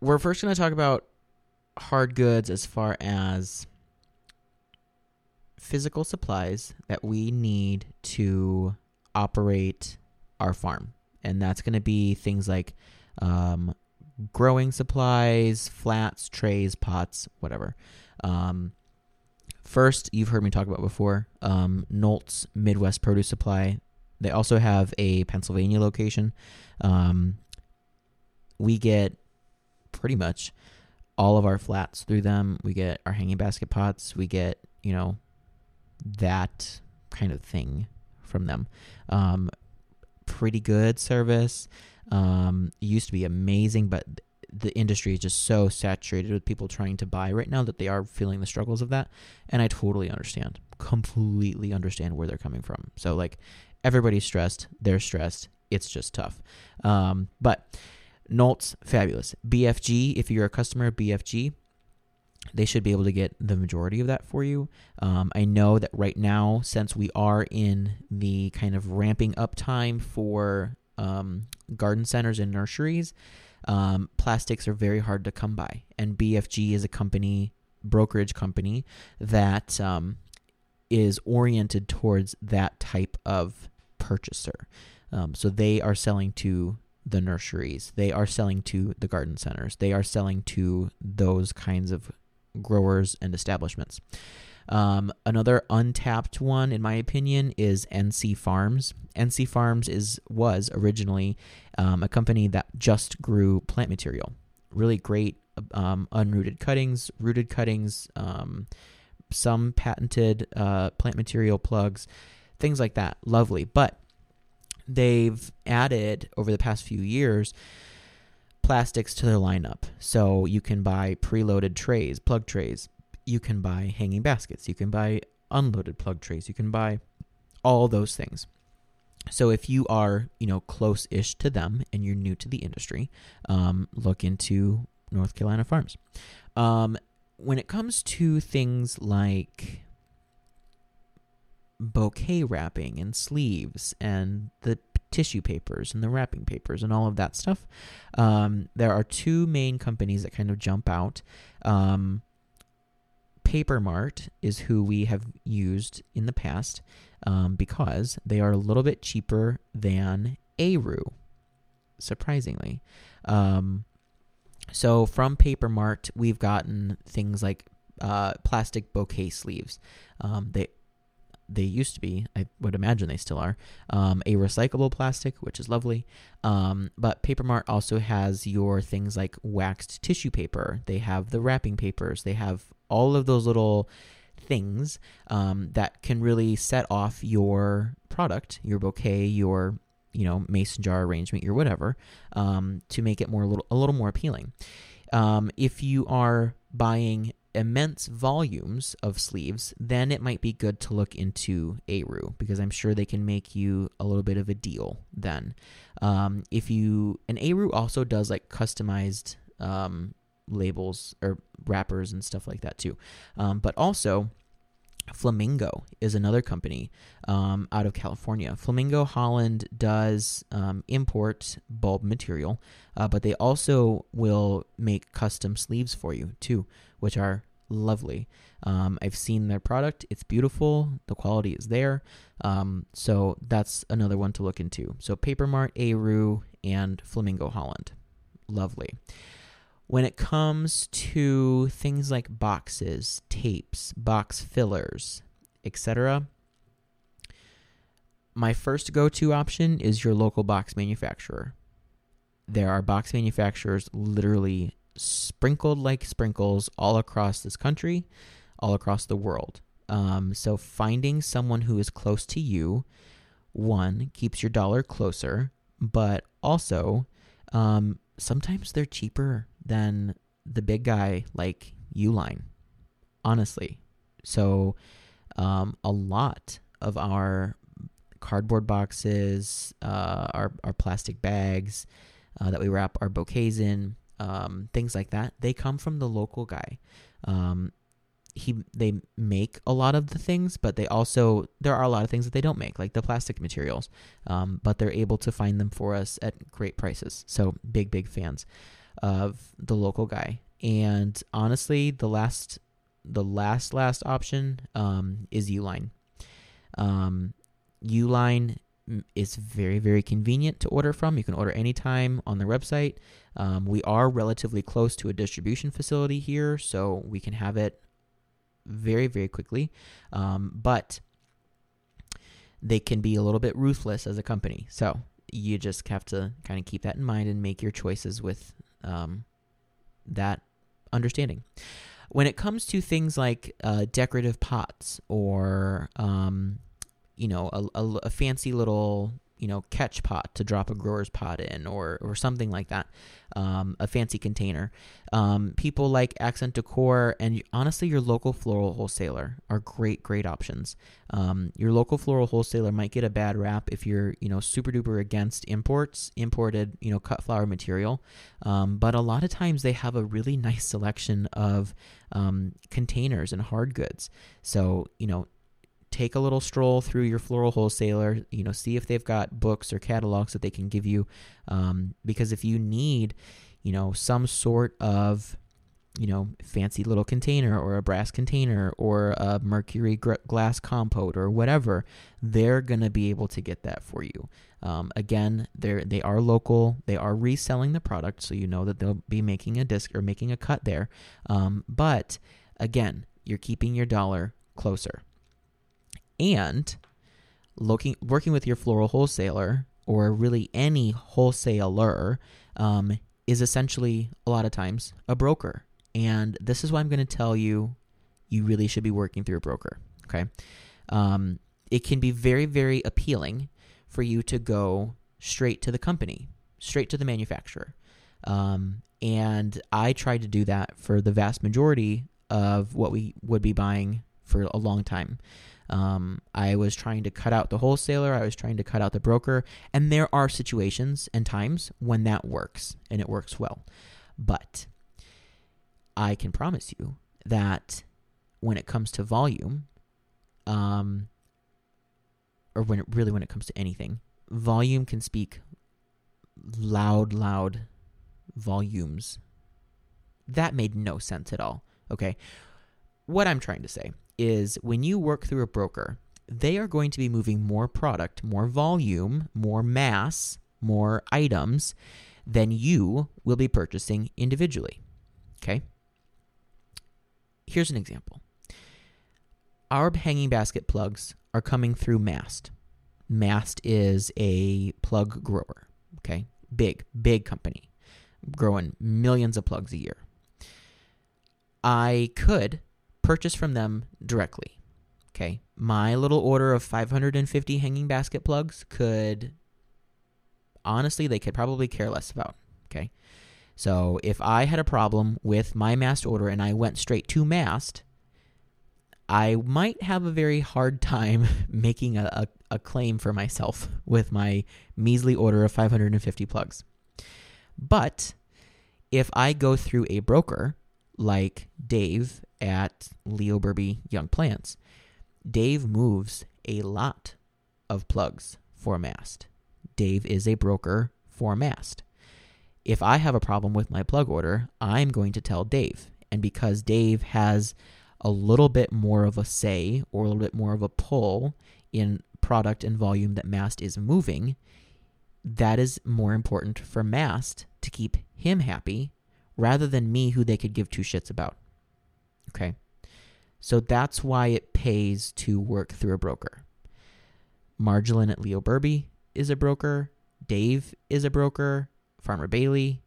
we're first going to talk about hard goods as far as physical supplies that we need to operate our farm. And that's going to be things like um, growing supplies, flats, trays, pots, whatever. Um, First, you've heard me talk about before, um, Nolt's Midwest Produce Supply. They also have a Pennsylvania location. Um, we get pretty much all of our flats through them. We get our hanging basket pots. We get, you know, that kind of thing from them. Um, pretty good service. Um, used to be amazing, but the industry is just so saturated with people trying to buy right now that they are feeling the struggles of that. And I totally understand, completely understand where they're coming from. So, like, everybody's stressed, they're stressed, it's just tough. Um, but Nolt's fabulous. BFG, if you're a customer of BFG, they should be able to get the majority of that for you. Um, I know that right now, since we are in the kind of ramping up time for um, garden centers and nurseries, um, plastics are very hard to come by, and BFG is a company, brokerage company that um, is oriented towards that type of purchaser. Um, so they are selling to the nurseries, they are selling to the garden centers, they are selling to those kinds of growers and establishments. Um, another untapped one, in my opinion, is NC Farms. NC Farms is was originally um, a company that just grew plant material. Really great um, unrooted cuttings, rooted cuttings, um, some patented uh, plant material plugs, things like that. Lovely, but they've added over the past few years plastics to their lineup. So you can buy preloaded trays, plug trays, you can buy hanging baskets, you can buy unloaded plug trays, you can buy all those things. So if you are, you know, close-ish to them and you're new to the industry, um, look into North Carolina Farms. Um, when it comes to things like bouquet wrapping and sleeves and the tissue papers and the wrapping papers and all of that stuff, um, there are two main companies that kind of jump out. Um, Paper Mart is who we have used in the past um, because they are a little bit cheaper than A-Roo, surprisingly. Um, so from Paper Mart, we've gotten things like uh, plastic bouquet sleeves. Um, they they used to be, I would imagine they still are, um, a recyclable plastic, which is lovely. Um, but Paper Mart also has your things like waxed tissue paper. They have the wrapping papers. They have all of those little things um, that can really set off your product, your bouquet, your you know mason jar arrangement, your whatever, um, to make it more a little a little more appealing. Um, if you are buying immense volumes of sleeves, then it might be good to look into A-Roo because I'm sure they can make you a little bit of a deal then. Um, if you and A-Roo also does like customized um, labels or wrappers and stuff like that too, um, but also. Flamingo is another company um, out of California. Flamingo Holland does um, import bulb material, uh, but they also will make custom sleeves for you too which are lovely. Um, I've seen their product; it's beautiful. The quality is there. Um, so that's another one to look into. So Paper Mart, A-Roo, and Flamingo Holland, lovely. When it comes to things like boxes, tapes, box fillers, etc., my first go to option is your local box manufacturer. There are box manufacturers literally sprinkled like sprinkles all across this country, all across the world. Um, so finding someone who is close to you, one, keeps your dollar closer, but also um, sometimes they're cheaper than the big guy like Uline, honestly. So um, a lot of our cardboard boxes, uh, our, our plastic bags uh, that we wrap our bouquets in, um, things like that, they come from the local guy. Um, he they make a lot of the things, but they also there are a lot of things that they don't make, like the plastic materials. Um, but they're able to find them for us at great prices. So big big fans of the local guy. And honestly, the last the last last option um, is Uline. Um, Uline is very very convenient to order from. You can order anytime on their website. Um, we are relatively close to a distribution facility here, so we can have it very, very quickly. Um, but they can be a little bit ruthless as a company. So you just have to kind of keep that in mind and make your choices with um, that understanding. When it comes to things like uh, decorative pots or, um, you know, a, a, a fancy little you know catch pot to drop a grower's pot in or or something like that um, a fancy container. Um, people like accent decor and honestly your local floral wholesaler are great great options. Um, your local floral wholesaler might get a bad rap if you're you know super duper against imports imported you know cut flower material. Um, but a lot of times they have a really nice selection of um, containers and hard goods. So you know take a little stroll through your floral wholesaler you know see if they've got books or catalogs that they can give you um, because if you need you know some sort of you know fancy little container or a brass container or a mercury gr- glass compote or whatever they're going to be able to get that for you. Um, again they're they are local they are reselling the product so you know that they'll be making a disc or making a cut there. Um, but again you're keeping your dollar closer and looking working with your floral wholesaler or really any wholesaler um, is essentially a lot of times a broker. And this is why i'm going to tell you you really should be working through a broker okay? Um, it can be very very appealing for you to go straight to the company straight to the manufacturer. Um, and i tried to do that for the vast majority of what we would be buying for a long time um, I was trying to cut out the wholesaler, I was trying to cut out the broker, and there are situations and times when that works and it works well. But I can promise you that when it comes to volume, um, or when it, really when it comes to anything, volume can speak loud, loud volumes. That made no sense at all. Okay. What I'm trying to say is when you work through a broker, they are going to be moving more product, more volume, more mass, more items than you will be purchasing individually. Okay? Here's an example. Our hanging basket plugs are coming through Mast. Mast is a plug grower. Okay? Big, big company growing millions of plugs a year. I could purchase from them directly. Okay. My little order of 550 hanging basket plugs could, honestly, they could probably care less about. Okay. So if I had a problem with my mast order and I went straight to mast, I might have a very hard time making a, a, a, claim for myself with my measly order of 550 plugs. But if I go through a broker like Dave at Leo Berbee Young Plants, Dave moves a lot of plugs for Mast. Dave is a broker for Mast. If I have a problem with my plug order, I'm going to tell Dave, And because Dave has a little bit more of a say or a little bit more of a pull in product and volume that Mast is moving, that is more important for Mast to keep him happy rather than me, who they could give two shits about. Okay. So that's why it pays to work through a broker. Marjolin at Leo Berbee is a broker. Dave is a broker. Farmer Bailey,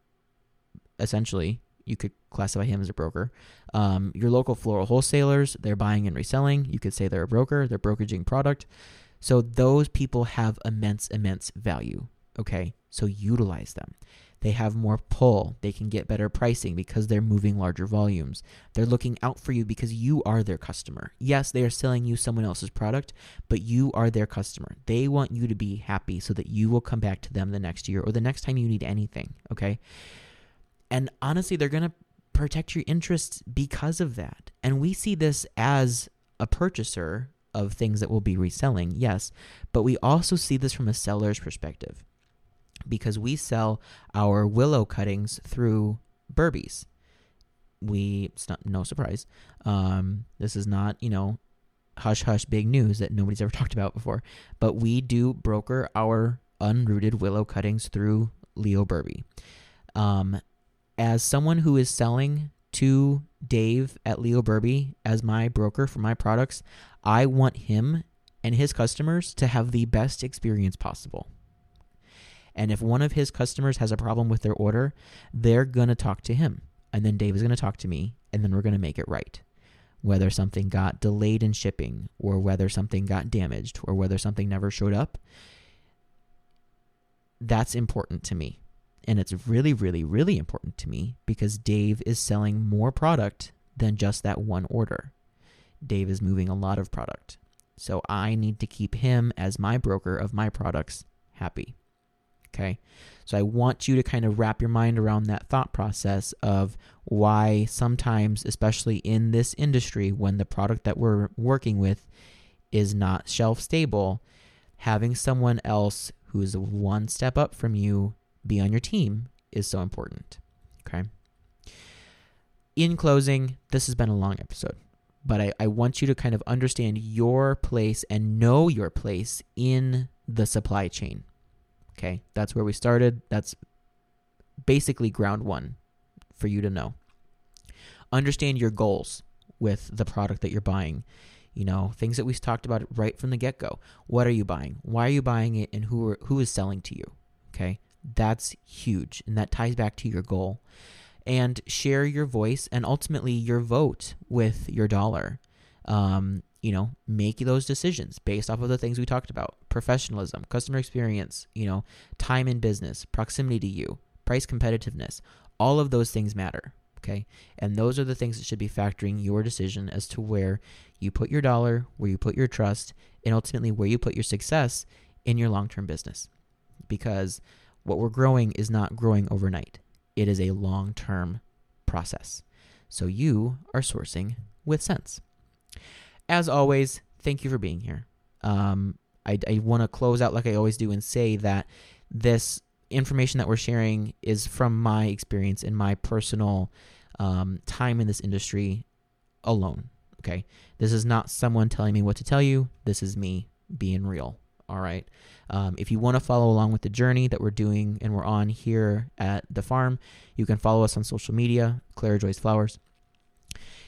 essentially, you could classify him as a broker. Um, your local floral wholesalers, they're buying and reselling. You could say they're a broker, they're brokeraging product. So those people have immense, immense value. Okay, so utilize them. They have more pull. They can get better pricing because they're moving larger volumes. They're looking out for you because you are their customer. Yes, they are selling you someone else's product, but you are their customer. They want you to be happy so that you will come back to them the next year or the next time you need anything. Okay. And honestly, they're going to protect your interests because of that. And we see this as a purchaser of things that we'll be reselling, yes, but we also see this from a seller's perspective because we sell our willow cuttings through Berbee's. We, it's not no surprise. Um, this is not, you know, hush hush big news that nobody's ever talked about before, but we do broker our unrooted willow cuttings through Leo Berbee. Um, as someone who is selling to Dave at Leo Berbee as my broker for my products, I want him and his customers to have the best experience possible. And if one of his customers has a problem with their order, they're going to talk to him. And then Dave is going to talk to me, and then we're going to make it right. Whether something got delayed in shipping, or whether something got damaged, or whether something never showed up, that's important to me. And it's really, really, really important to me because Dave is selling more product than just that one order. Dave is moving a lot of product. So I need to keep him as my broker of my products happy. Okay. So I want you to kind of wrap your mind around that thought process of why sometimes, especially in this industry, when the product that we're working with is not shelf stable, having someone else who is one step up from you be on your team is so important. Okay. In closing, this has been a long episode, but I, I want you to kind of understand your place and know your place in the supply chain. Okay, that's where we started. That's basically ground one for you to know. Understand your goals with the product that you're buying. You know, things that we talked about right from the get go. What are you buying? Why are you buying it? And who are, who is selling to you? Okay, that's huge, and that ties back to your goal. And share your voice and ultimately your vote with your dollar. Um, you know, make those decisions based off of the things we talked about professionalism, customer experience, you know, time in business, proximity to you, price competitiveness. All of those things matter. Okay. And those are the things that should be factoring your decision as to where you put your dollar, where you put your trust, and ultimately where you put your success in your long term business. Because what we're growing is not growing overnight, it is a long term process. So you are sourcing with sense as always, thank you for being here. Um, I, I want to close out like I always do and say that this information that we're sharing is from my experience and my personal um, time in this industry alone. Okay. This is not someone telling me what to tell you. This is me being real. All right. Um, if you want to follow along with the journey that we're doing and we're on here at the farm, you can follow us on social media, Clara Joyce Flowers.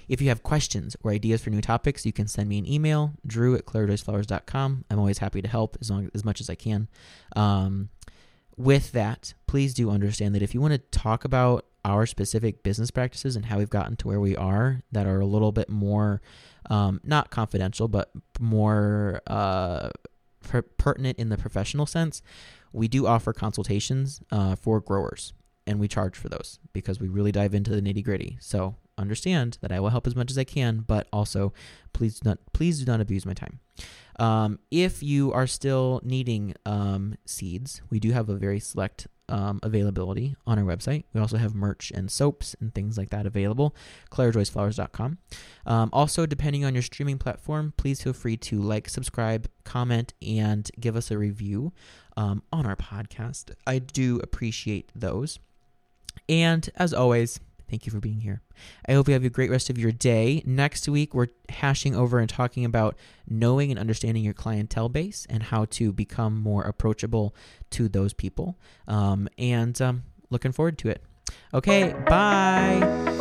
If you have questions or ideas for new topics, you can send me an email, drew at clarajoyceflowers.com. I'm always happy to help as long as much as I can. Um, with that, please do understand that if you want to talk about our specific business practices and how we've gotten to where we are that are a little bit more um, not confidential but more uh, per- pertinent in the professional sense we do offer consultations uh, for growers and we charge for those because we really dive into the nitty gritty so understand that I will help as much as I can, but also please do not please do not abuse my time. Um, if you are still needing um, seeds, we do have a very select um, availability on our website. We also have merch and soaps and things like that available. ClaraJoyceFlowers.com. Um, also, depending on your streaming platform, please feel free to like, subscribe, comment, and give us a review um, on our podcast. I do appreciate those. And as always, Thank you for being here. I hope you have a great rest of your day. Next week, we're hashing over and talking about knowing and understanding your clientele base and how to become more approachable to those people. Um, and um, looking forward to it. Okay, bye.